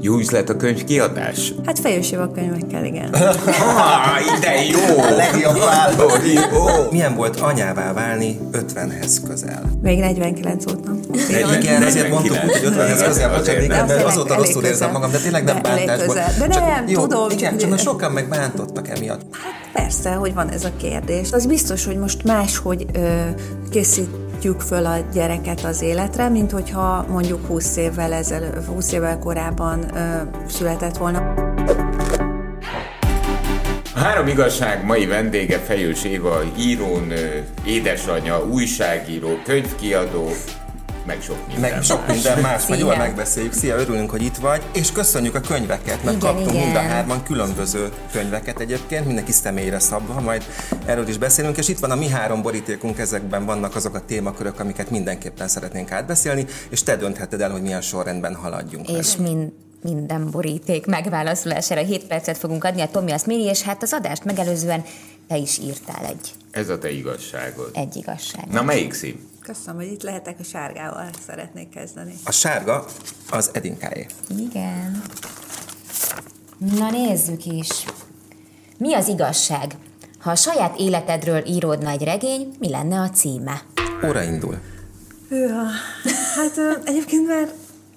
Jó üzlet a könyv kiadás? Hát fejősév a könyvekkel, igen. ah, de jó! A legjobb vállal. jó! Milyen volt anyává válni 50-hez közel? Még 49 óta. Igen, ezért mondtuk úgy, hogy 50-hez közel, bocsánat, igen, mert azóta rosszul érzem magam, de tényleg nem bántásból. De nem, jó, tudom. Igen, csak sokan meg bántottak emiatt. Hát persze, hogy van ez a kérdés. Az biztos, hogy most máshogy ö, készít készítjük föl a gyereket az életre, mint hogyha mondjuk 20 évvel, ezel, 20 évvel korábban ö, született volna. A három igazság mai vendége Fejős Éva, írón, édesanyja, újságíró, könyvkiadó, meg sok minden Meg sok minden más, majd jól megbeszéljük. Szia, örülünk, hogy itt vagy, és köszönjük a könyveket, mert igen, kaptunk igen. mind a hárman különböző könyveket egyébként, mindenki személyre szabva, majd erről is beszélünk, és itt van a mi három borítékunk, ezekben vannak azok a témakörök, amiket mindenképpen szeretnénk átbeszélni, és te döntheted el, hogy milyen sorrendben haladjunk. És mind minden boríték megválaszolására 7 percet fogunk adni, a Tomi azt méri, és hát az adást megelőzően te is írtál egy. Ez a te igazságod. Egy igazság. Na melyik szín? Köszönöm, hogy itt lehetek a sárgával, szeretnék kezdeni. A sárga az Edinkáé. Igen. Na nézzük is. Mi az igazság? Ha a saját életedről íródna egy regény, mi lenne a címe? Óra indul. Hűha. Hát egyébként már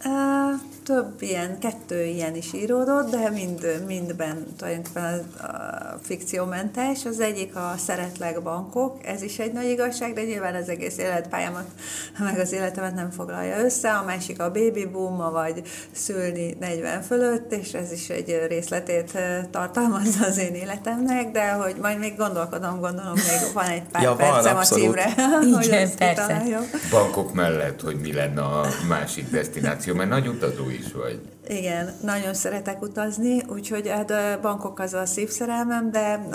uh, több ilyen, kettő ilyen is íródott, de mind, mindben tulajdonképpen a, a fikciómentes. Az egyik a Szeretlek bankok, ez is egy nagy igazság, de nyilván az egész életpályámat, meg az életemet nem foglalja össze. A másik a baby boom, vagy szülni 40 fölött, és ez is egy részletét tartalmazza az én életemnek, de hogy majd még gondolkodom, gondolom, még van egy pár ja, percem van, a címre. Igen, persze. Bankok mellett, hogy mi lenne a másik destináció, mert nagy utazó is vagy. Igen, nagyon szeretek utazni, úgyhogy hát a bankok az a szívszerelmem, de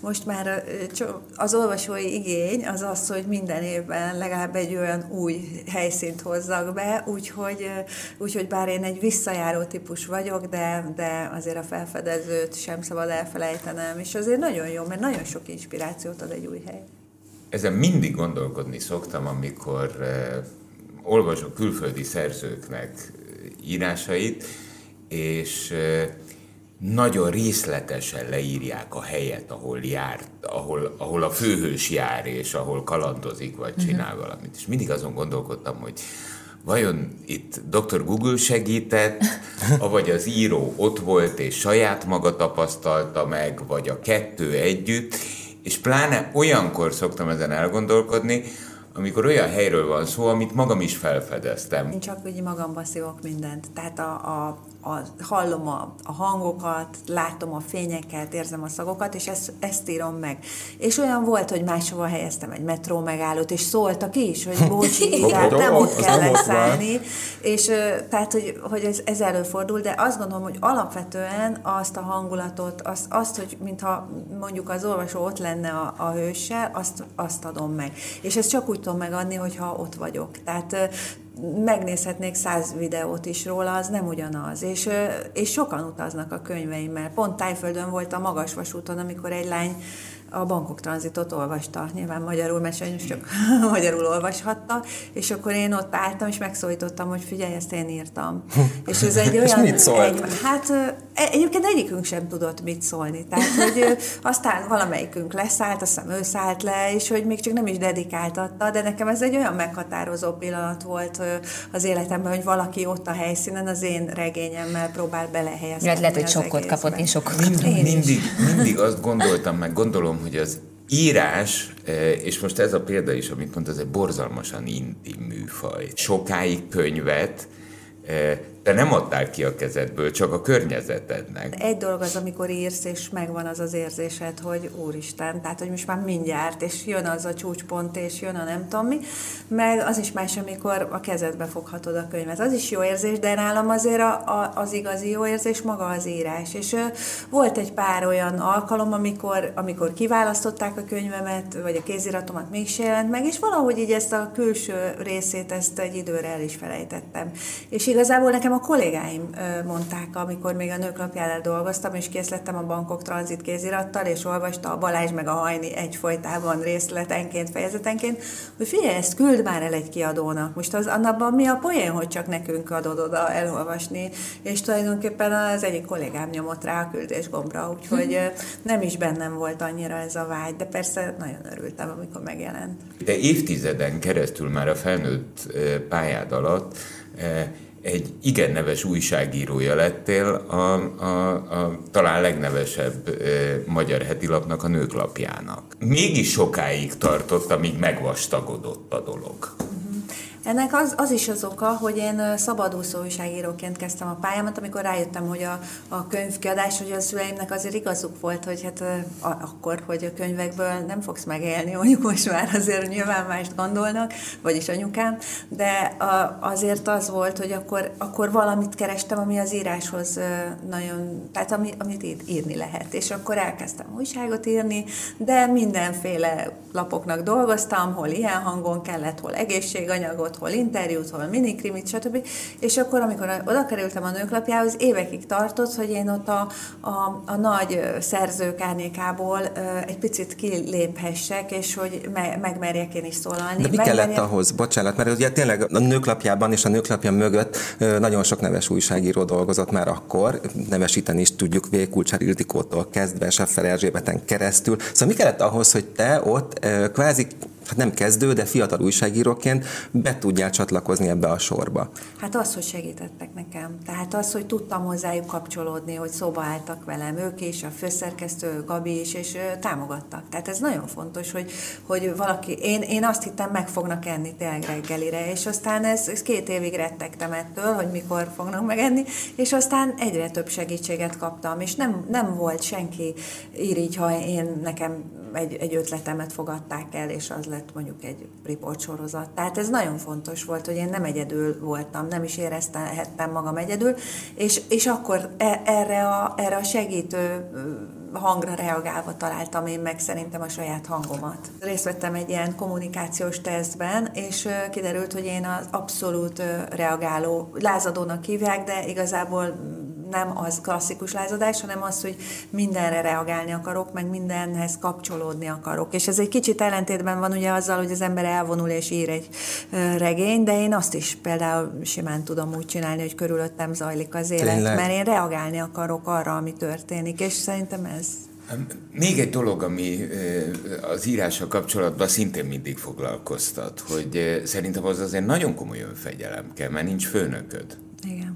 most már az olvasói igény az az, hogy minden évben legalább egy olyan új helyszínt hozzak be, úgyhogy, úgyhogy bár én egy visszajáró típus vagyok, de, de azért a felfedezőt sem szabad elfelejtenem, és azért nagyon jó, mert nagyon sok inspirációt ad egy új hely. Ezen mindig gondolkodni szoktam, amikor olvasok külföldi szerzőknek írásait, és nagyon részletesen leírják a helyet, ahol járt, ahol, ahol a főhős jár, és ahol kalandozik, vagy mhm. csinál uh-huh. valamit. És mindig azon gondolkodtam, hogy vajon itt Dr. Google segített, vagy az író ott volt, és saját maga tapasztalta meg, vagy a kettő együtt, és pláne olyankor szoktam ezen elgondolkodni, amikor olyan helyről van szó, amit magam is felfedeztem. Én csak úgy magamba szívok mindent. Tehát a, a, a, hallom a, a hangokat, látom a fényeket, érzem a szagokat, és ezt, ezt írom meg. És olyan volt, hogy máshova helyeztem egy metró megállót, és szóltak is, hogy bocsi, nem ott kell leszállni. És tehát, hogy, hogy ez, ez előfordul, de azt gondolom, hogy alapvetően azt a hangulatot, azt, azt hogy mintha mondjuk az olvasó ott lenne a, a hőssel, azt, azt adom meg. És ezt csak úgy tudom megadni, hogyha ott vagyok. Tehát megnézhetnék száz videót is róla, az nem ugyanaz. És, és sokan utaznak a könyveimmel. Pont Tájföldön volt a magas vasúton, amikor egy lány a bankok tranzitot olvasta, nyilván magyarul, mert sajnos csak magyarul olvashatta, és akkor én ott álltam, és megszólítottam, hogy figyelj, ezt én írtam. és ez egy olyan... és mit szólt? Egy, hát e, egyébként egyikünk sem tudott mit szólni, tehát hogy aztán valamelyikünk leszállt, azt hiszem ő szállt le, és hogy még csak nem is dedikáltatta, de nekem ez egy olyan meghatározó pillanat volt az életemben, hogy valaki ott a helyszínen az én regényemmel próbál belehelyezni. Lehet, hogy sokkot kapott, én sokkot mindig, mindig, mindig azt gondoltam, meg gondolom, hogy az írás, eh, és most ez a példa is, amit mondta, ez egy borzalmasan intim műfaj. Sokáig könyvet, te nem adtál ki a kezedből, csak a környezetednek. Egy dolog az, amikor írsz, és megvan az az érzésed, hogy úristen, tehát, hogy most már mindjárt, és jön az a csúcspont, és jön a nem tudom mi, meg az is más, amikor a kezedbe foghatod a könyvet. Az is jó érzés, de nálam azért a, a, az igazi jó érzés maga az írás. És ö, volt egy pár olyan alkalom, amikor, amikor kiválasztották a könyvemet, vagy a kéziratomat mégse jelent meg, és valahogy így ezt a külső részét, ezt egy időre el is felejtettem. És igazából nekem a kollégáim mondták, amikor még a nőklapjánál dolgoztam, és készítettem a bankok tranzit kézirattal, és olvasta a Balázs meg a Hajni egyfolytában részletenként, fejezetenként, hogy figyelj, ezt küld már el egy kiadónak. Most az annabban mi a poén, hogy csak nekünk adod oda elolvasni, és tulajdonképpen az egyik kollégám nyomott rá a küldés gombra, úgyhogy nem is bennem volt annyira ez a vágy, de persze nagyon örültem, amikor megjelent. De évtizeden keresztül már a felnőtt pályád alatt egy igen neves újságírója lettél a, a, a talán legnevesebb e, magyar hetilapnak, a nőklapjának. Mégis sokáig tartott, amíg megvastagodott a dolog. Ennek az, az is az oka, hogy én szabadúszó újságíróként kezdtem a pályámat, amikor rájöttem, hogy a, a könyvkiadás, hogy a szüleimnek azért igazuk volt, hogy hát a, akkor, hogy a könyvekből nem fogsz megélni, mondjuk most már azért nyilván mást gondolnak, vagyis anyukám, de a, azért az volt, hogy akkor, akkor valamit kerestem, ami az íráshoz nagyon, tehát ami, amit írni lehet. És akkor elkezdtem újságot írni, de mindenféle lapoknak dolgoztam, hol ilyen hangon kellett, hol egészséganyagot, hol interjút, hol minikrimit, stb. És akkor, amikor oda kerültem a nőklapjához, évekig tartott, hogy én ott a, a, a nagy szerzők árnyékából egy picit kiléphessek, és hogy me, megmerjek én is szólalni. De mi kellett ahhoz? Bocsánat, mert ugye tényleg a nőklapjában és a nőklapja mögött nagyon sok neves újságíró dolgozott már akkor, nevesíteni is tudjuk Vékulcsár Ildikótól kezdve, Seffer Erzsébeten keresztül. Szóval mi kellett ahhoz, hogy te ott kvázi hát nem kezdő, de fiatal újságíróként be tudjál csatlakozni ebbe a sorba? Hát az, hogy segítettek nekem. Tehát az, hogy tudtam hozzájuk kapcsolódni, hogy szóba álltak velem ők is, a főszerkesztő Gabi is, és támogattak. Tehát ez nagyon fontos, hogy, hogy valaki, én, én azt hittem, meg fognak enni tényleg reggelire, és aztán ez, ez két évig rettegtem ettől, hogy mikor fognak megenni, és aztán egyre több segítséget kaptam, és nem, nem volt senki irigy, ha én nekem egy, egy ötletemet fogadták el, és az lett mondjuk egy riportsorozat. Tehát ez nagyon fontos volt, hogy én nem egyedül voltam, nem is éreztem magam egyedül, és, és akkor e, erre a, erre a segítő hangra reagálva találtam én meg szerintem a saját hangomat. Részt vettem egy ilyen kommunikációs tesztben, és kiderült, hogy én az abszolút reagáló, lázadónak hívják, de igazából nem az klasszikus lázadás, hanem az, hogy mindenre reagálni akarok, meg mindenhez kapcsolódni akarok. És ez egy kicsit ellentétben van ugye azzal, hogy az ember elvonul és ír egy regény, de én azt is például simán tudom úgy csinálni, hogy körülöttem zajlik az élet, Tényleg? mert én reagálni akarok arra, ami történik, és szerintem ez még egy dolog, ami az írással kapcsolatban szintén mindig foglalkoztat, hogy szerintem az azért nagyon komoly önfegyelem kell, mert nincs főnököd. Igen.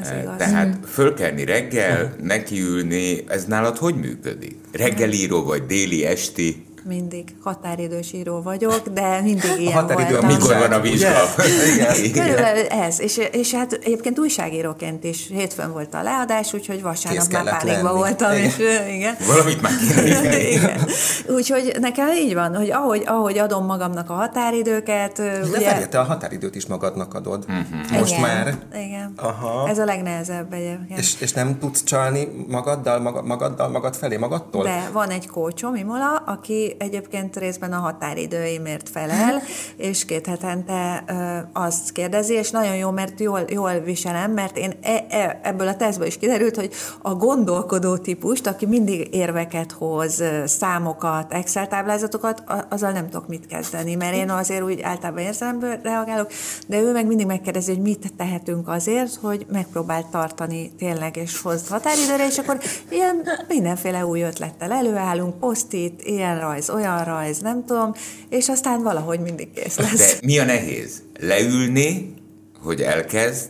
Ez igaz. Tehát fölkelni reggel, nekiülni, ez nálad hogy működik? Reggelíró vagy déli, esti? Mindig határidős író vagyok, de mindig ilyen a határidő, voltam. Mikor van a vizsga? igen. Körülbelül ez. És, és hát egyébként újságíróként is hétfőn volt a leadás, úgyhogy vasárnap már pálikba voltam. Igen. És, igen. Valamit már kéne igen. Úgyhogy nekem így van, hogy ahogy, ahogy adom magamnak a határidőket... De ugye... Várjál, te a határidőt is magadnak adod. Uh-huh. Most igen, már. Igen. Aha. Ez a legnehezebb egyébként. És, és nem tudsz csalni magaddal, magaddal, magad felé, magadtól? De van egy kócsom, Imola, aki egyébként részben a határidőimért felel, és két hetente azt kérdezi, és nagyon jó, mert jól, jól viselem, mert én e, e, ebből a tesztből is kiderült, hogy a gondolkodó típust, aki mindig érveket hoz, számokat, Excel táblázatokat, azzal nem tudok mit kezdeni, mert én azért úgy általában érzelemből reagálok, de ő meg mindig megkérdezi, hogy mit tehetünk azért, hogy megpróbált tartani tényleg, és hoz határidőre, és akkor ilyen mindenféle új ötlettel előállunk, posztit, ilyen rajz, rajz, olyan rajz, nem tudom, és aztán valahogy mindig kész lesz. De mi a nehéz? Leülni, hogy elkezd,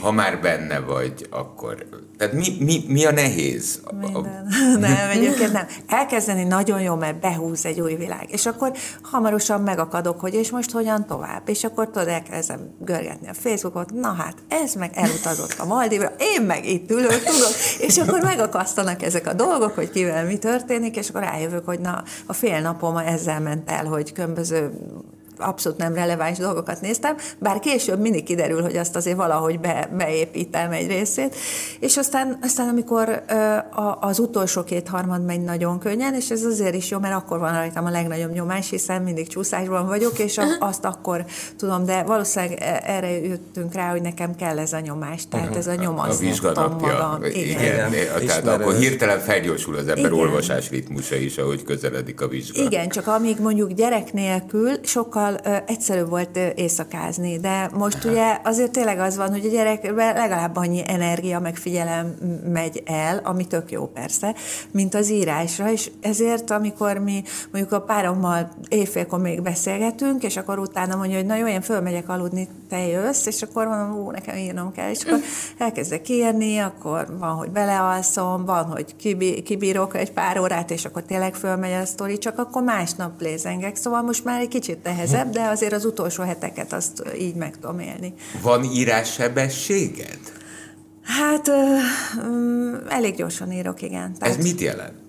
ha már benne vagy, akkor... Tehát mi, mi, mi a nehéz? Minden. Nem, egyébként nem. Elkezdeni nagyon jó, mert behúz egy új világ. És akkor hamarosan megakadok, hogy és most hogyan tovább. És akkor tudod, elkezdem görgetni a Facebookot, na hát, ez meg elutazott a Maldivra, én meg itt ülök, tudod, és akkor megakasztanak ezek a dolgok, hogy kivel mi történik, és akkor rájövök, hogy na, a fél napom ezzel ment el, hogy különböző abszolút nem releváns dolgokat néztem, bár később mindig kiderül, hogy azt azért valahogy be, beépítem egy részét, és aztán, aztán amikor az utolsó két harmad megy nagyon könnyen, és ez azért is jó, mert akkor van rajtam a legnagyobb nyomás, hiszen mindig csúszásban vagyok, és azt akkor tudom, de valószínűleg e, erre jöttünk rá, hogy nekem kell ez a nyomás, tehát ez a nyomasztom magam. Igen. Igen. Igen. Tehát akkor hirtelen felgyorsul az ember Igen. olvasás ritmusa is, ahogy közeledik a vizsga. Igen, csak amíg mondjuk gyerek nélkül sokkal ö, egyszerűbb volt ö, éjszakázni, de most Aha. ugye azért tényleg az van, hogy a gyerekben legalább annyi energia, meg figyelem megy el, ami tök jó persze, mint az írásra, és ezért amikor mi mondjuk a párommal éjfélkor még beszélgetünk, és akkor utána mondja, hogy na jó, én fölmegyek aludni, te jössz, és akkor mondom, ú, nekem írnom kell, és akkor elkezdek írni, akkor van, hogy belealszom, van, hogy kibírok egy pár órát, és akkor tényleg fölmegy a sztori, csak akkor másnap lézengek, szóval most már egy kicsit nehezebb, de azért az utolsó heteket azt így meg tudom élni. Van írássebességed? Hát ö, ö, elég gyorsan írok, igen. Tehát... Ez mit jelent?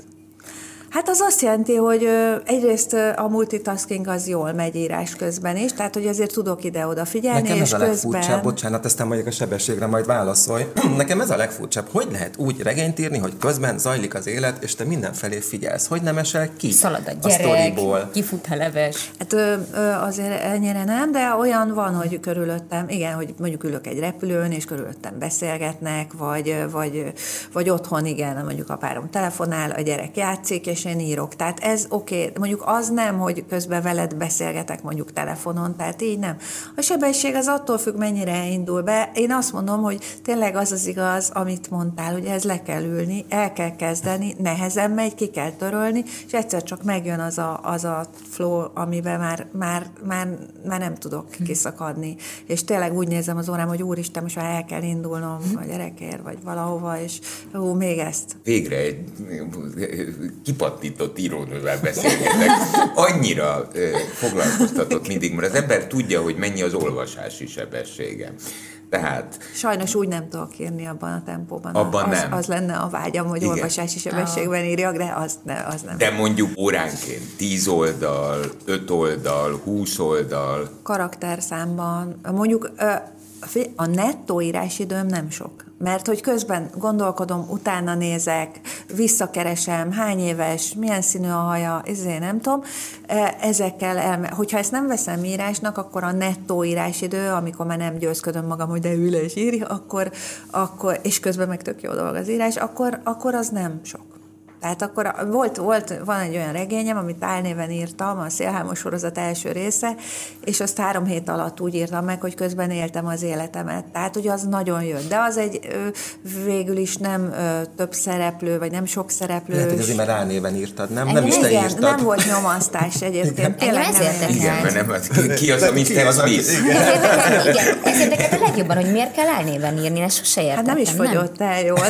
Hát az azt jelenti, hogy egyrészt a multitasking az jól megy írás közben is, tehát hogy azért tudok ide-oda figyelni, Nekem és ez a legfurcsább, közben... bocsánat, aztán mondjuk a sebességre majd válaszolj. Nekem ez a legfurcsább, hogy lehet úgy regényt írni, hogy közben zajlik az élet, és te mindenfelé figyelsz, hogy nem esel ki Szalad a gyerek, a kifut a leves. Hát ö, ö, azért ennyire nem, de olyan van, hogy körülöttem, igen, hogy mondjuk ülök egy repülőn, és körülöttem beszélgetnek, vagy, vagy, vagy otthon, igen, mondjuk a párom telefonál, a gyerek játszik, és és én írok. Tehát ez oké, okay. mondjuk az nem, hogy közben veled beszélgetek mondjuk telefonon, tehát így nem. A sebesség az attól függ, mennyire indul be. Én azt mondom, hogy tényleg az az igaz, amit mondtál, hogy ez le kell ülni, el kell kezdeni, nehezen megy, ki kell törölni, és egyszer csak megjön az a, az a flow, amiben már, már, már, már nem tudok hm. kiszakadni. És tényleg úgy nézem az órám, hogy úristen, most már el kell indulnom hm. a gyerekért, vagy valahova, és ó, még ezt. Végre egy kipat pattintott írónővel beszélgetek. Annyira ö, foglalkoztatott mindig, mert az ember tudja, hogy mennyi az olvasási sebessége. Tehát... Sajnos úgy nem tudok írni abban a tempóban. Abban az, nem. Az lenne a vágyam, hogy Igen. olvasási sebességben írjak, de az, ne, az nem. De mondjuk óránként 10 oldal, 5 oldal, 20 oldal. Karakterszámban, mondjuk a nettó írásidőm nem sok. Mert hogy közben gondolkodom, utána nézek, visszakeresem, hány éves, milyen színű a haja, ezért nem tudom. E, ezekkel, elme- hogyha ezt nem veszem írásnak, akkor a nettó írásidő, amikor már nem győzködöm magam, hogy de ül és írj, akkor, akkor, és közben meg tök jó dolog az írás, akkor, akkor az nem sok. Tehát akkor volt, volt, van egy olyan regényem, amit álnéven írtam, a Szélhámos sorozat első része, és azt három hét alatt úgy írtam meg, hogy közben éltem az életemet. Tehát, hogy az nagyon jött. De az egy végül is nem több szereplő, vagy nem sok szereplő. Lehet, hogy azért mert álnéven írtad, nem? Nem is te igen, írtad. nem volt nyomasztás egyébként. Tényleg nem Igen, mert nem, ki az, amit te az Smith? Igen, ez érdekelt a legjobban, hogy miért kell álnéven írni, ezt sose értettem. Hát nem is fogyott el jól.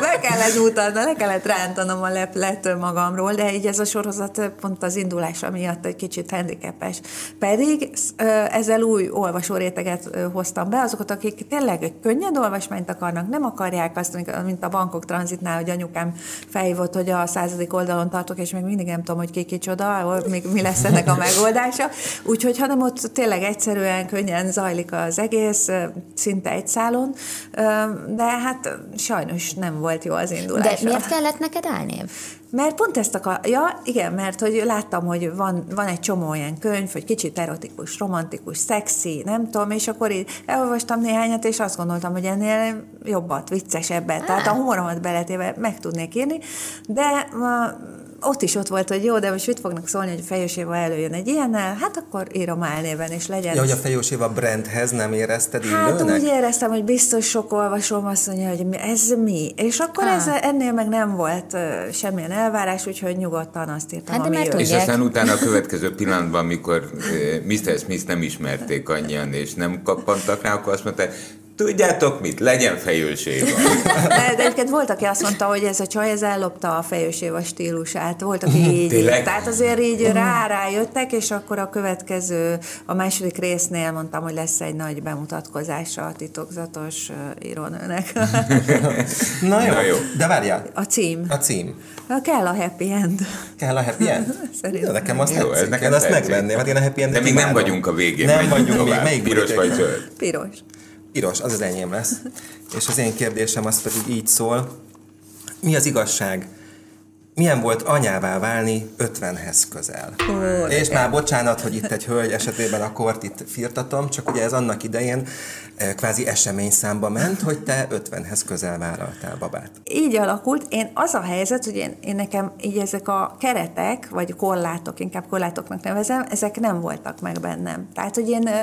Be kellett utalni, le kellett rántanom a leplet magamról, de így ez a sorozat pont az indulása miatt egy kicsit handicapes. Pedig ezzel új olvasóréteget hoztam be, azokat, akik tényleg egy könnyed olvasmányt akarnak, nem akarják azt, mint a bankok tranzitnál, hogy anyukám felhívott, hogy a századik oldalon tartok, és még mindig nem tudom, hogy ki kicsoda, még mi lesz ennek a megoldása. Úgyhogy, hanem ott tényleg egyszerűen, könnyen zajlik az egész, szinte egy szálon, de hát sajnos nem volt jó az indulás. De miért kellett neked álnév? Mert pont ezt akar, ja, igen, mert hogy láttam, hogy van, van egy csomó olyan könyv, hogy kicsit erotikus, romantikus, szexi, nem tudom, és akkor így elolvastam néhányat, és azt gondoltam, hogy ennél jobbat, viccesebbet, tehát a humoromat beletéve meg tudnék írni, de ma, ott is ott volt, hogy jó, de most mit fognak szólni, hogy Fejóséva előjön egy ilyennel, hát akkor írom álnéven, és legyen. Ja, hogy a Fejóséva brandhez nem érezted Hát úgy éreztem, hogy biztos sok olvasom azt mondja, hogy ez mi. És akkor ez, ennél meg nem volt uh, semmilyen elvárás, úgyhogy nyugodtan azt írtam, hát, ami jön. És aztán utána a következő pillanatban, amikor uh, Mr. Smith nem ismerték annyian, és nem kappantak rá, akkor azt mondta, Tudjátok mit? Legyen fejőséva. De, de egyébként volt, aki azt mondta, hogy ez a csaj, ez ellopta a fejőséva stílusát. Volt, aki így. Tényleg? Tehát azért így rá rájöttek, és akkor a következő, a második résznél mondtam, hogy lesz egy nagy bemutatkozása a titokzatos írónőnek. Na jó, Na jó. de várjál. A cím. A cím. Kell a happy end. Kell a happy end? Szerintem. Jó, nekem azt Jó, ez tetszik. nekem Én azt megvenném, hát én a happy end De még nem vagyunk a végén. Nem vagyunk még. Melyik Piros vagy zöld? Piros. Piros, az az enyém lesz. És az én kérdésem az pedig így szól. Mi az igazság? Milyen volt anyává válni 50-hez közel? Ó, És már bocsánat, hogy itt egy hölgy esetében a kort itt firtatom, csak ugye ez annak idején eh, kvázi eseményszámba ment, hogy te 50-hez közel vállaltál babát. így alakult. Én az a helyzet, hogy én, én nekem így ezek a keretek, vagy korlátok, inkább korlátoknak nevezem, ezek nem voltak meg bennem. Tehát, hogy én ö,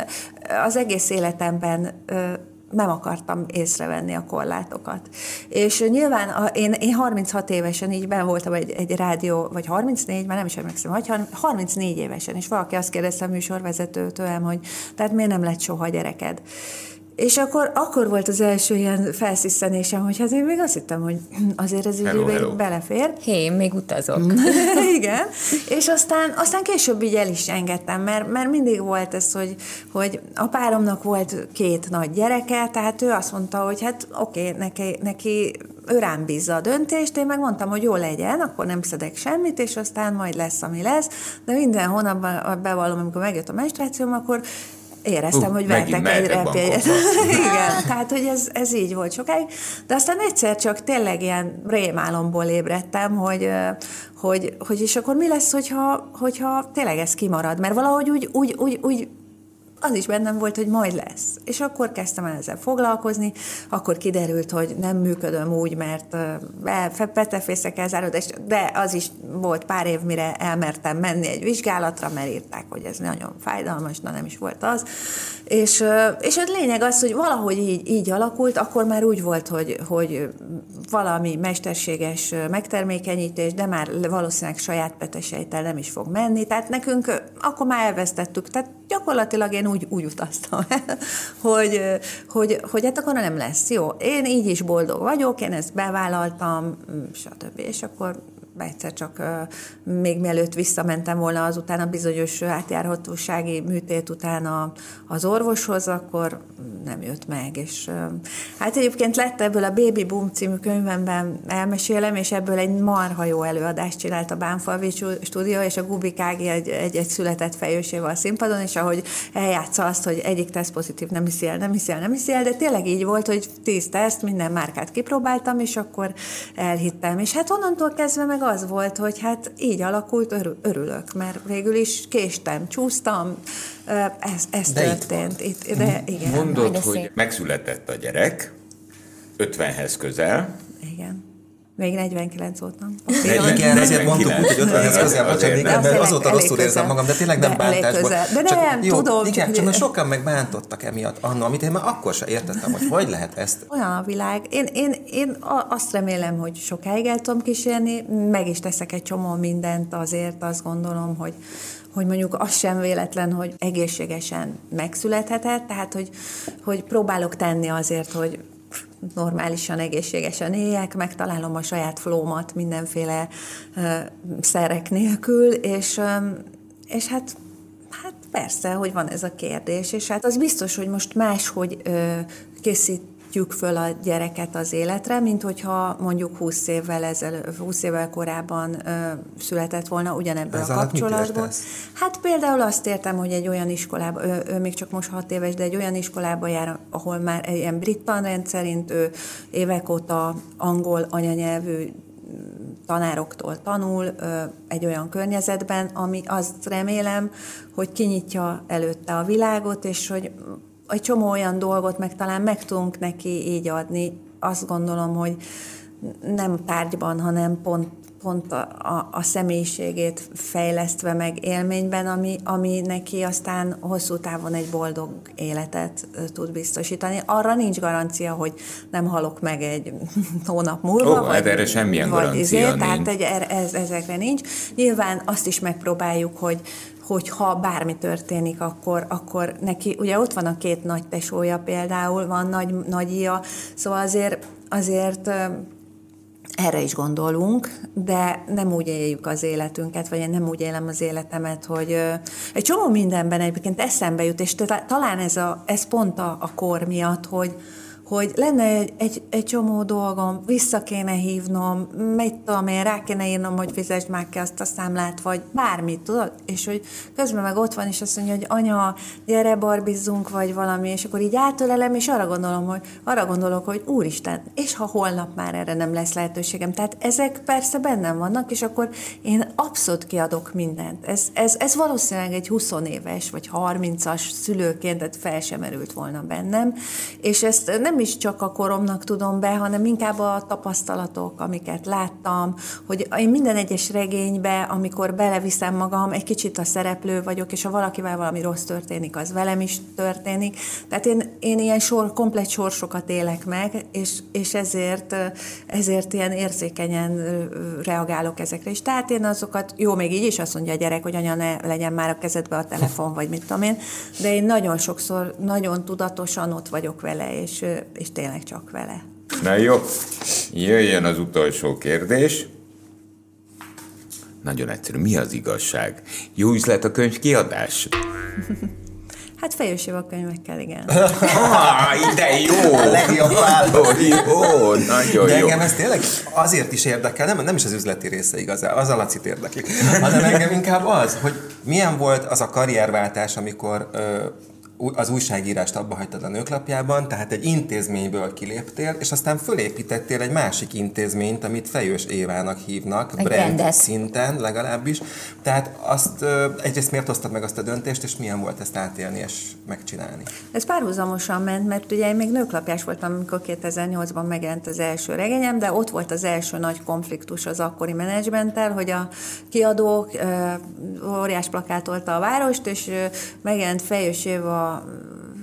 az egész életemben ö, nem akartam észrevenni a korlátokat. És nyilván a, én, én 36 évesen így ben voltam egy, egy rádió, vagy 34, már nem is emlékszem, vagy 34 évesen, és valaki azt kérdezte a műsorvezető tőlem, hogy tehát miért nem lett soha gyereked? És akkor, akkor volt az első ilyen felsziszenésem, hogy hát én még azt hittem, hogy azért ez így Hello, még hello. belefér. Hé, én még utazok. Igen, és aztán, aztán később így el is engedtem, mert, mert mindig volt ez, hogy, hogy a páromnak volt két nagy gyereke, tehát ő azt mondta, hogy hát oké, neki, neki ő rám bízza a döntést, én meg mondtam, hogy jó legyen, akkor nem szedek semmit, és aztán majd lesz, ami lesz, de minden hónapban bevallom, amikor megjött a menstruációm, akkor éreztem, Hú, hogy vertek egy bankokba. Igen, tehát hogy ez, ez így volt sokáig. De aztán egyszer csak tényleg ilyen rémálomból ébredtem, hogy, hogy, hogy és akkor mi lesz, hogyha, hogyha tényleg ez kimarad? Mert valahogy úgy, úgy, úgy, úgy az is bennem volt, hogy majd lesz. És akkor kezdtem el ezzel foglalkozni, akkor kiderült, hogy nem működöm úgy, mert petefészek elzáródás, de az is volt pár év, mire elmertem menni egy vizsgálatra, mert írták, hogy ez nagyon fájdalmas, na nem is volt az. És, és a lényeg az, hogy valahogy így, így alakult, akkor már úgy volt, hogy, hogy valami mesterséges megtermékenyítés, de már valószínűleg saját petesejtel nem is fog menni, tehát nekünk akkor már elvesztettük, tehát gyakorlatilag én úgy, úgy utaztam el, hogy, hogy, hogy hát akkor nem lesz jó. Én így is boldog vagyok, én ezt bevállaltam, mm, stb. És akkor egyszer csak még mielőtt visszamentem volna azután a bizonyos átjárhatósági műtét után a, az orvoshoz, akkor nem jött meg. És, hát egyébként lett ebből a Baby Boom című könyvemben elmesélem, és ebből egy marha jó előadást csinált a Bánfalvi stúdió, és a Gubik Ági egy, egy, egy született fejősével a színpadon, és ahogy eljátsza azt, hogy egyik teszt pozitív, nem hiszi el, nem hiszi el, nem hiszi el, de tényleg így volt, hogy tíz teszt, minden márkát kipróbáltam, és akkor elhittem. És hát onnantól kezdve meg az volt, hogy hát így alakult, örül, örülök, mert végül is késtem, csúsztam, ez, ez De itt történt. Itt, de igen. Mondod, hogy megszületett a gyerek, 50-hez közel, Igen. Még 49 voltam. Negyven- Igen, ezért mondtuk úgy, hogy 50-hez Igen, közel, azért nem, mert Tényleg azóta rosszul érzem magam, de tényleg nem De bántásból. De Csak- nem, jó, tudom, Igen, csak mert sokan meg bántottak emiatt annó, amit én már akkor sem értettem, hogy hogy lehet ezt. Olyan a világ. Én, én, én azt remélem, hogy sokáig el tudom kísérni, meg is teszek egy csomó mindent azért, azt gondolom, hogy hogy mondjuk az sem véletlen, hogy egészségesen megszülethetett, tehát hogy, hogy próbálok tenni azért, hogy normálisan, egészségesen éljek, megtalálom a saját flómat mindenféle szerek nélkül, és, és hát Hát persze, hogy van ez a kérdés, és hát az biztos, hogy most máshogy ö, készítjük föl a gyereket az életre, mint hogyha mondjuk 20 évvel, ezel, 20 évvel korábban ö, született volna ugyanebből Ez a kapcsolatból. Hát például azt értem, hogy egy olyan iskolába, ő, ő még csak most 6 éves, de egy olyan iskolába jár, ahol már egy ilyen brit tanrend szerint ő évek óta angol anyanyelvű tanároktól tanul egy olyan környezetben, ami azt remélem, hogy kinyitja előtte a világot, és hogy egy csomó olyan dolgot meg talán meg tudunk neki így adni. Azt gondolom, hogy nem tárgyban, hanem pont, pont a, a, a személyiségét fejlesztve meg élményben, ami, ami neki aztán hosszú távon egy boldog életet tud biztosítani. Arra nincs garancia, hogy nem halok meg egy hónap múlva. Ó, hát erre semmilyen garancia izé, Tehát nincs. egy, ez, ezekre nincs. Nyilván azt is megpróbáljuk, hogy, hogy ha bármi történik, akkor, akkor neki, ugye ott van a két nagy tesója például, van nagy, nagyja, szóval azért, azért erre is gondolunk, de nem úgy éljük az életünket, vagy én nem úgy élem az életemet, hogy egy csomó mindenben egyébként eszembe jut, és talán ez, a, ez pont a, a kor miatt, hogy, hogy lenne egy, egy, egy csomó dolgom, vissza kéne hívnom, mit tudom én, rá kéne írnom, hogy fizesd már ki azt a számlát, vagy bármit, tudod? És hogy közben meg ott van, és azt mondja, hogy anya, gyere, barbizzunk, vagy valami, és akkor így átölelem, és arra gondolom, hogy arra gondolok, hogy úristen, és ha holnap már erre nem lesz lehetőségem. Tehát ezek persze bennem vannak, és akkor én abszolút kiadok mindent. Ez, ez, ez valószínűleg egy 20 éves, vagy 30-as szülőként, tehát fel sem merült volna bennem, és ezt nem nem is csak a koromnak tudom be, hanem inkább a tapasztalatok, amiket láttam, hogy én minden egyes regénybe, amikor beleviszem magam, egy kicsit a szereplő vagyok, és ha valakivel valami rossz történik, az velem is történik. Tehát én, én ilyen sor, komplet sorsokat élek meg, és, és ezért, ezért ilyen érzékenyen reagálok ezekre. És tehát én azokat, jó, még így is azt mondja a gyerek, hogy anya, ne legyen már a kezedbe a telefon, vagy mit tudom én, de én nagyon sokszor, nagyon tudatosan ott vagyok vele, és, és tényleg csak vele. Na jó, jöjjön az utolsó kérdés. Nagyon egyszerű, mi az igazság? Jó üzlet a könyv kiadás? Hát fejősév a könyvekkel, igen. ah, de jó! A legjobb válasz. jó, nagyon de jó. engem ez tényleg azért is érdekel, nem, nem is az üzleti része igazán, az a Lacit érdekli, hanem engem inkább az, hogy milyen volt az a karrierváltás, amikor ö, az újságírást abba hagytad a nőklapjában, tehát egy intézményből kiléptél, és aztán fölépítettél egy másik intézményt, amit Fejős Évának hívnak, egy brand rendes. szinten legalábbis. Tehát azt egyrészt miért hoztad meg azt a döntést, és milyen volt ezt átélni és megcsinálni? Ez párhuzamosan ment, mert ugye én még nőklapjás voltam, amikor 2008-ban megjelent az első regényem, de ott volt az első nagy konfliktus az akkori menedzsmenttel, hogy a kiadók óriás plakátolta a várost, és megjelent Fejős Éva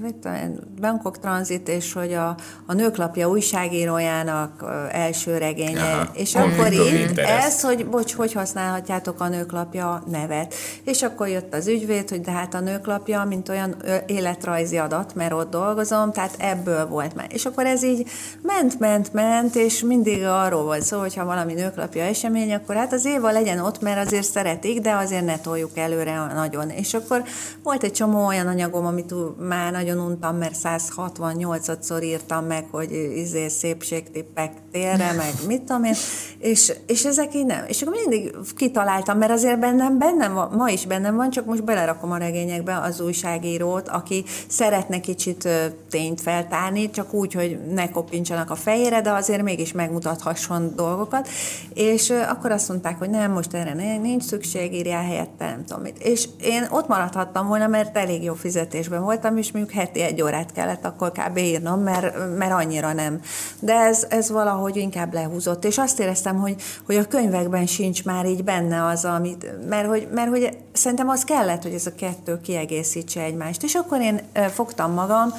ütleme Bangkok Transit, és hogy a, a nőklapja újságírójának első regénye. Aha, és akkor így interest. ez, hogy bocs, hogy használhatjátok a nőklapja nevet. És akkor jött az ügyvéd, hogy de hát a nőklapja, mint olyan életrajzi adat, mert ott dolgozom, tehát ebből volt már. És akkor ez így ment, ment, ment, és mindig arról volt szó, hogy ha valami nőklapja esemény, akkor hát az Éva legyen ott, mert azért szeretik, de azért ne toljuk előre nagyon. És akkor volt egy csomó olyan anyagom, amit már nagyon untam, mert 168-szor írtam meg, hogy izé szépségtippek térre, meg mit tudom én, és, és ezek így nem. És akkor mindig kitaláltam, mert azért bennem, bennem van, ma is bennem van, csak most belerakom a regényekbe az újságírót, aki szeretne kicsit tényt feltárni, csak úgy, hogy ne kopincsanak a fejére, de azért mégis megmutathasson dolgokat. És akkor azt mondták, hogy nem, most erre nincs szükség, írjál helyette, nem tudom mit. És én ott maradhattam volna, mert elég jó fizetésben voltam, és mondjuk heti egy órát kellett akkor kb. írnom, mert, mert annyira nem. De ez, ez valahogy inkább lehúzott, és azt éreztem, hogy, hogy a könyvekben sincs már így benne az, amit, mert hogy, mert hogy szerintem az kellett, hogy ez a kettő kiegészítse egymást. És akkor én fogtam magam,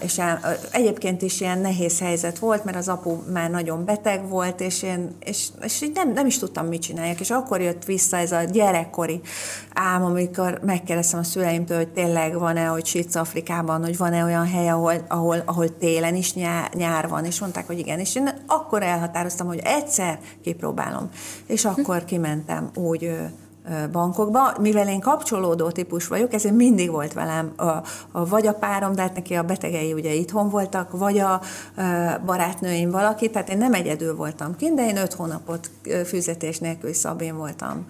és egyébként is ilyen nehéz helyzet volt, mert az apu már nagyon beteg volt, és én és, és így nem, nem is tudtam, mit csináljak. És akkor jött vissza ez a gyerekkori ám, amikor megkérdeztem a szüleimtől, hogy tényleg van-e, hogy Svic Afrikában, hogy van-e olyan hely, ahol, ahol, ahol télen is nyár, nyár van, és mondták, hogy igen. És én akkor elhatároztam, hogy egyszer kipróbálom. És akkor kimentem úgy bankokba, mivel én kapcsolódó típus vagyok, ezért mindig volt velem a, a, vagy a párom, de hát neki a betegei ugye itthon voltak, vagy a ö, barátnőim valaki, tehát én nem egyedül voltam kint, de én öt hónapot fizetés nélkül Szabén voltam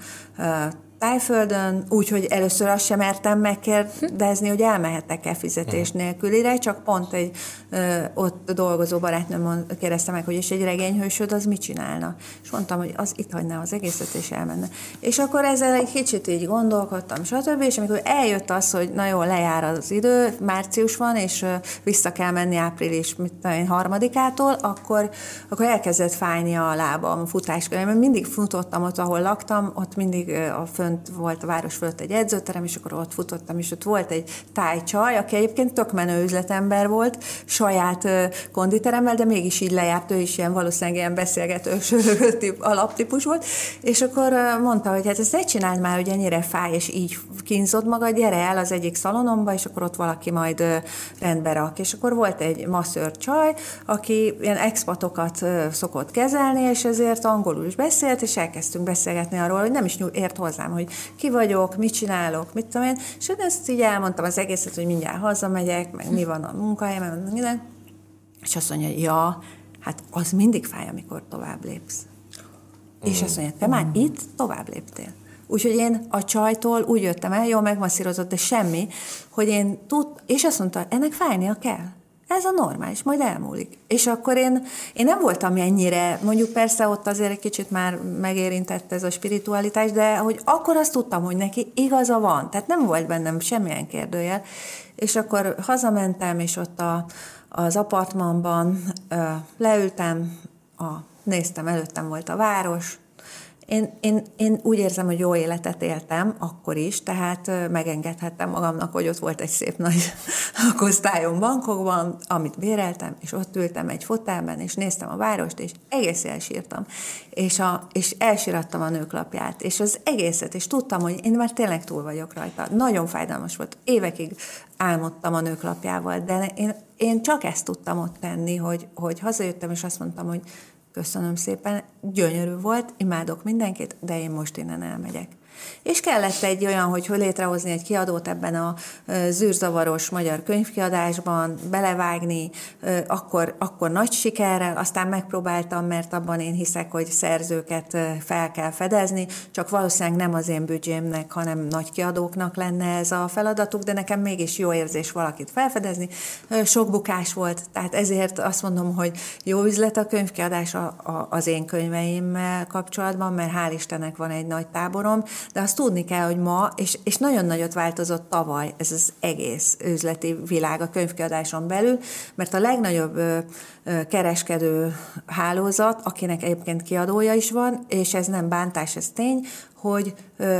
Tájföldön, úgyhogy először azt sem mertem megkérdezni, hogy elmehetek-e fizetés nélkülire, csak pont egy ö, ott dolgozó barátnőm kérdezte meg, hogy és egy regényhősöd az mit csinálna. És mondtam, hogy az itt hagyná az egészet, és elmenne. És akkor ezzel egy kicsit így gondolkodtam, stb. És amikor eljött az, hogy na jó, lejár az idő, március van, és ö, vissza kell menni április mit tudom én, harmadikától, akkor, akkor elkezdett fájni a lábam a futáskörben, mert mindig futottam ott, ahol laktam, ott mindig a fönt volt a város fölött egy edzőterem, és akkor ott futottam, és ott volt egy tájcsaj, aki egyébként tök menő üzletember volt, saját konditeremmel, de mégis így lejárt, ő is ilyen valószínűleg ilyen beszélgetős tip- alaptípus volt, és akkor mondta, hogy hát ezt ne csináld már, hogy ennyire fáj, és így kínzod magad, gyere el az egyik szalonomba, és akkor ott valaki majd rendbe rak. És akkor volt egy masször csaj, aki ilyen expatokat szokott kezelni, és ezért angolul is beszélt, és elkezdtünk beszélgetni arról, hogy nem is ért hozzám, hogy ki vagyok, mit csinálok, mit tudom én, és ezt így elmondtam az egészet, hogy mindjárt hazamegyek, meg mi van a munkahelyemen, minden, és azt mondja, ja, hát az mindig fáj, amikor tovább lépsz. Mm. És azt mondja, te már itt tovább léptél. Úgyhogy én a csajtól úgy jöttem el, jó, megmasszírozott, de semmi, hogy én tud, és azt mondta, ennek fájnia kell. Ez a normális, majd elmúlik. És akkor én, én nem voltam ennyire, mondjuk persze ott azért egy kicsit már megérintett ez a spiritualitás, de hogy akkor azt tudtam, hogy neki igaza van. Tehát nem volt bennem semmilyen kérdőjel. És akkor hazamentem, és ott a, az apartmanban ö, leültem, a, néztem, előttem volt a város, én, én, én úgy érzem, hogy jó életet éltem akkor is, tehát megengedhettem magamnak, hogy ott volt egy szép nagy kosztályom bankokban, amit béreltem, és ott ültem egy fotelben, és néztem a várost, és egész elsírtam. És, a, és elsirattam a nőklapját, és az egészet, és tudtam, hogy én már tényleg túl vagyok rajta. Nagyon fájdalmas volt. Évekig álmodtam a nőklapjával, de én, én csak ezt tudtam ott tenni, hogy, hogy hazajöttem, és azt mondtam, hogy Köszönöm szépen, gyönyörű volt, imádok mindenkit, de én most innen elmegyek. És kellett egy olyan, hogy létrehozni egy kiadót ebben a zűrzavaros magyar könyvkiadásban, belevágni, akkor, akkor nagy sikerrel, aztán megpróbáltam, mert abban én hiszek, hogy szerzőket fel kell fedezni, csak valószínűleg nem az én büdzsémnek, hanem nagy kiadóknak lenne ez a feladatuk, de nekem mégis jó érzés valakit felfedezni. Sok bukás volt, tehát ezért azt mondom, hogy jó üzlet a könyvkiadás az én könyveimmel kapcsolatban, mert hál' Istennek van egy nagy táborom, de azt tudni kell, hogy ma, és, és nagyon nagyot változott tavaly ez az egész üzleti világ a könyvkiadáson belül, mert a legnagyobb kereskedő hálózat, akinek egyébként kiadója is van, és ez nem bántás, ez tény, hogy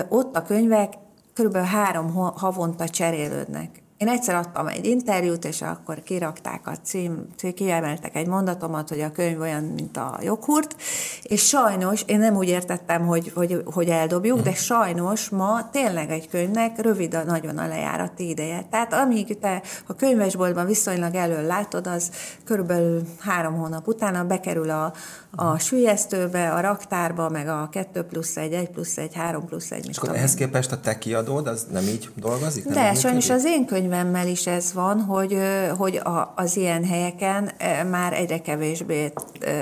ott a könyvek körülbelül három havonta cserélődnek. Én egyszer adtam egy interjút, és akkor kirakták a cím, kiemeltek egy mondatomat, hogy a könyv olyan, mint a joghurt, és sajnos, én nem úgy értettem, hogy, hogy, hogy eldobjuk, de sajnos ma tényleg egy könyvnek rövid a, nagyon a lejárati ideje. Tehát amíg te a könyvesboltban viszonylag elől látod, az körülbelül három hónap utána bekerül a, a sülyeztőbe, a raktárba, meg a 2 plusz 1, 1 plusz 1, 3 plusz 1. És akkor ehhez képest a te kiadód, az nem így dolgozik? Nem De sajnos az én könyvemmel is ez van, hogy, hogy az ilyen helyeken már egyre kevésbé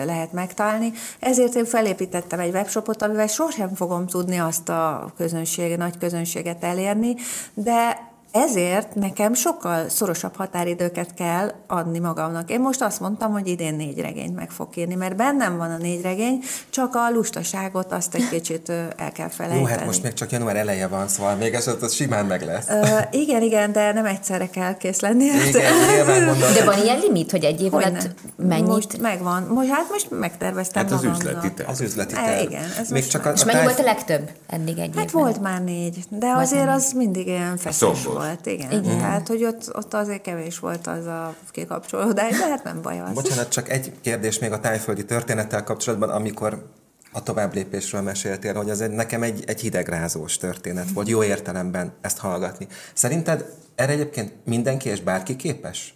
lehet megtalálni. Ezért én felépítettem egy webshopot, amivel sosem fogom tudni azt a közönség, nagy közönséget elérni, de ezért nekem sokkal szorosabb határidőket kell adni magamnak. Én most azt mondtam, hogy idén négy regényt meg fog írni, mert bennem van a négy regény, csak a lustaságot azt egy kicsit el kell felejteni. Jó, hát most még csak január eleje van, szóval még ez az simán meg lesz. Ö, igen, igen, de nem egyszerre kell kész lenni. Igen, mondom. De van ilyen limit, hogy egy év alatt mennyit? Most megvan. Most, hát most megterveztem Hát az magamnak. üzleti terv. Az üzleti terv. E, igen. Ez még csak a, És mennyi volt a legtöbb eddig egy Hát évben? volt már négy, de azért az mindig ilyen feszes volt, igen. igen. Tehát, hogy ott, ott azért kevés volt az a kikapcsolódás, de hát nem baj az. Bocsánat, csak egy kérdés még a tájföldi történettel kapcsolatban, amikor a tovább lépésről meséltél, hogy az egy, nekem egy, egy hidegrázós történet volt, jó értelemben ezt hallgatni. Szerinted erre egyébként mindenki és bárki képes?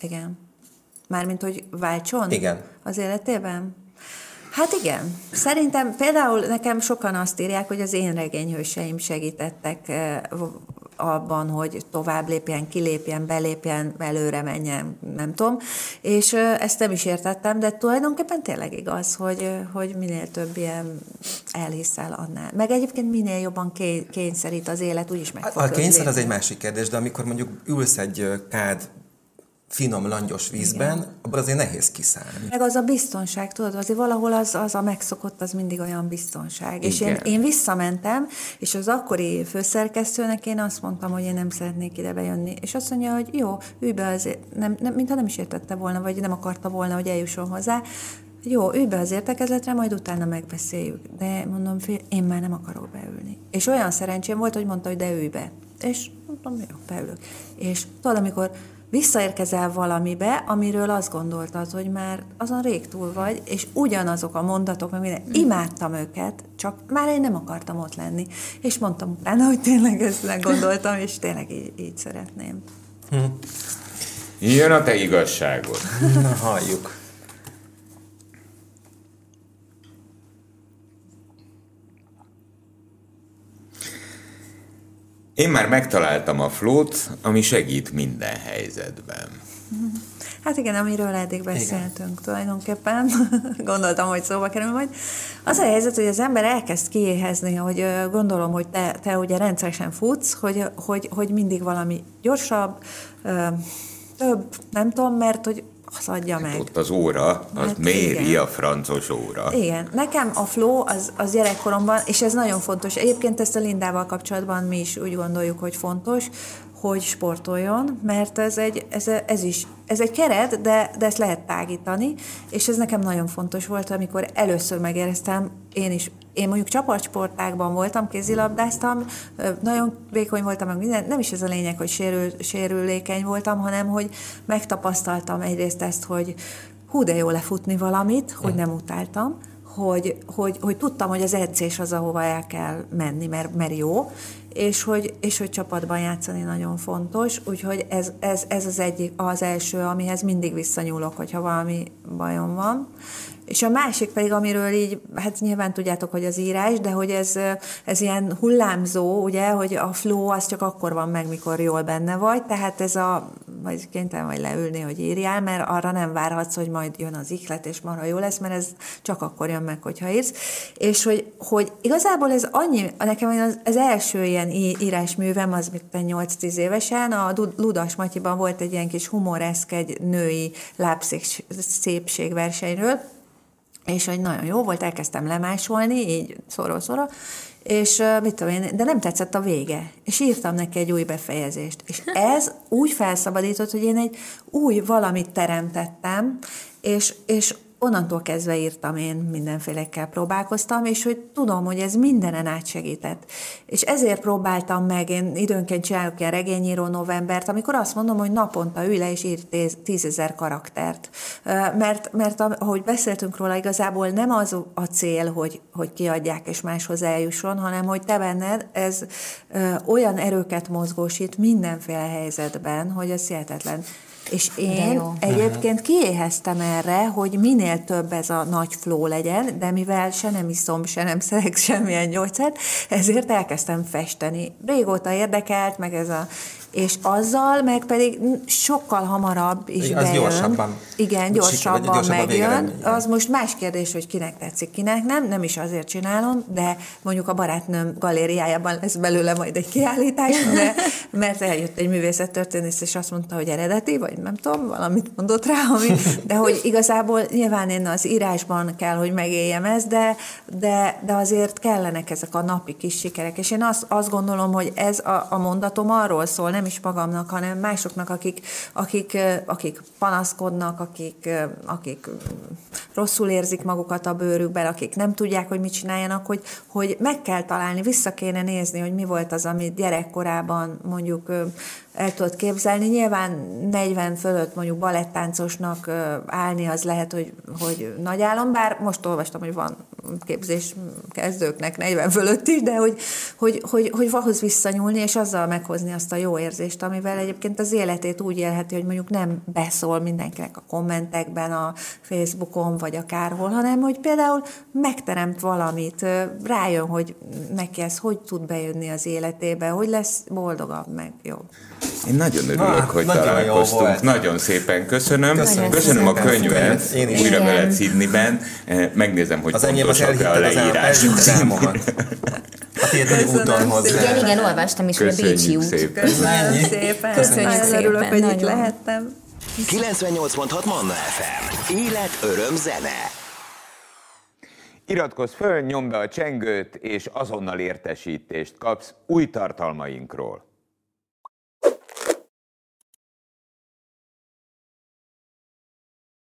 Igen. Mármint, hogy váltson? Igen. Az életében? Hát igen. Szerintem például nekem sokan azt írják, hogy az én regényhőseim segítettek eh, abban, hogy tovább lépjen, kilépjen, belépjen, előre menjen, nem tudom. És ezt nem is értettem, de tulajdonképpen tényleg igaz, hogy, hogy minél több ilyen elhiszel annál. Meg egyébként minél jobban kényszerít az élet, úgyis meg fog A kényszer az egy másik kérdés, de amikor mondjuk ülsz egy kád finom, langyos vízben, Igen. abból azért nehéz kiszállni. Meg az a biztonság, tudod, azért valahol az, az a megszokott, az mindig olyan biztonság. Igen. És én, én visszamentem, és az akkori főszerkesztőnek én azt mondtam, hogy én nem szeretnék ide bejönni. És azt mondja, hogy jó, ülj be azért, nem, nem, mintha nem is értette volna, vagy nem akarta volna, hogy eljusson hozzá. Jó, ülj be az értekezletre, majd utána megbeszéljük. De mondom, fél, én már nem akarok beülni. És olyan szerencsém volt, hogy mondta, hogy de ülj be. És mondtam, jó, beülök. És tudod, amikor visszaérkezel valamibe, amiről azt gondoltad, hogy már azon rég túl vagy, és ugyanazok a mondatok, meg minden, imádtam őket, csak már én nem akartam ott lenni. És mondtam utána, hogy tényleg ezt gondoltam, és tényleg így, így szeretném. Hm. Jön a te igazságod. Na, halljuk. Én már megtaláltam a flót, ami segít minden helyzetben. Hát igen, amiről eddig beszéltünk igen. tulajdonképpen, gondoltam, hogy szóba kerül majd. Az a helyzet, hogy az ember elkezd kiéhezni, hogy gondolom, hogy te, te ugye rendszeresen futsz, hogy, hogy, hogy mindig valami gyorsabb, több, nem tudom, mert hogy az adja hát meg. Ott az óra, az hát méri igen. a francos óra. Igen. Nekem a flow az, az gyerekkoromban, és ez nagyon fontos. Egyébként ezt a Lindával kapcsolatban mi is úgy gondoljuk, hogy fontos, hogy sportoljon, mert ez, egy, ez, ez is ez egy keret, de, de ezt lehet tágítani, és ez nekem nagyon fontos volt, amikor először megéreztem, én is, én mondjuk csapatsportákban voltam, kézilabdáztam, nagyon vékony voltam, meg minden, nem is ez a lényeg, hogy sérül, sérülékeny voltam, hanem hogy megtapasztaltam egyrészt ezt, hogy hú, de jó lefutni valamit, hogy nem utáltam, hogy, hogy, hogy tudtam, hogy az edzés az, ahova el kell menni, mert, mert jó, és hogy, és hogy csapatban játszani nagyon fontos, úgyhogy ez, ez, ez az egyik, az első, amihez mindig visszanyúlok, hogyha valami bajom van. És a másik pedig, amiről így, hát nyilván tudjátok, hogy az írás, de hogy ez, ez ilyen hullámzó, ugye, hogy a flow az csak akkor van meg, mikor jól benne vagy, tehát ez a, vagy kénytelen vagy leülni, hogy írjál, mert arra nem várhatsz, hogy majd jön az iklet, és marha jó lesz, mert ez csak akkor jön meg, hogyha írsz. És hogy, hogy igazából ez annyi, nekem az, az első ilyen írásművem, az még 8-10 évesen, a Ludas Matyiban volt egy ilyen kis humoreszk egy női lábszépségversenyről, és hogy nagyon jó volt, elkezdtem lemásolni, így szoró-szoró, és mit tudom én, de nem tetszett a vége, és írtam neki egy új befejezést. És ez úgy felszabadított, hogy én egy új valamit teremtettem, és, és onnantól kezdve írtam én, mindenfélekkel próbálkoztam, és hogy tudom, hogy ez mindenen átsegített. És ezért próbáltam meg, én időnként csinálok ilyen regényíró novembert, amikor azt mondom, hogy naponta ül le és ír tízezer karaktert. Mert, mert ahogy beszéltünk róla, igazából nem az a cél, hogy, hogy kiadják és máshoz eljusson, hanem hogy te benned ez olyan erőket mozgósít mindenféle helyzetben, hogy ez hihetetlen. És én egyébként kiéheztem erre, hogy minél több ez a nagy flow legyen, de mivel se nem iszom, se nem szedek semmilyen gyógyszert, ezért elkezdtem festeni. Régóta érdekelt, meg ez a és azzal meg pedig sokkal hamarabb is Igen, bejön. gyorsabban. Igen, gyorsabban, gyorsabban megjön. Az most más kérdés, hogy kinek tetszik, kinek nem. Nem is azért csinálom, de mondjuk a barátnőm galériájában lesz belőle majd egy kiállítás, de, mert eljött egy művészettörténész, és azt mondta, hogy eredeti, vagy nem tudom, valamit mondott rá, ami, de hogy igazából nyilván én az írásban kell, hogy megéljem ezt, de, de, de azért kellenek ezek a napi kis sikerek. És én azt, azt gondolom, hogy ez a, a mondatom arról szól, nem is magamnak, hanem másoknak, akik, akik, akik panaszkodnak, akik, akik rosszul érzik magukat a bőrükben, akik nem tudják, hogy mit csináljanak, hogy, hogy meg kell találni, vissza kéne nézni, hogy mi volt az, amit gyerekkorában mondjuk el tudod képzelni. Nyilván 40 fölött mondjuk balettáncosnak állni az lehet, hogy, hogy nagy álom, bár most olvastam, hogy van képzés kezdőknek 40 fölött is, de hogy, hogy, hogy, hogy ahhoz visszanyúlni, és azzal meghozni azt a jó érzést, amivel egyébként az életét úgy élheti, hogy mondjuk nem beszól mindenkinek a kommentekben, a Facebookon, vagy akárhol, hanem hogy például megteremt valamit, rájön, hogy neki ez hogy tud bejönni az életébe, hogy lesz boldogabb, meg jobb. Én nagyon örülök, Na, hogy nagyon találkoztunk. Nagyon szépen köszönöm. Köszönöm, köszönöm a könyvet, Én is. újra veled Sydneyben. Megnézem, hogy az pontosak a leírás. A tiéd úton hozzá. Igen, igen, olvastam is, hogy a Bécsi út. Szépen. Köszönjük szépen. Köszönjük szépen. Örülök, hogy itt lehettem. 98.6 Manna FM. Élet, öröm, zene. Iratkozz föl, nyomd be a csengőt, és azonnal értesítést kapsz új tartalmainkról.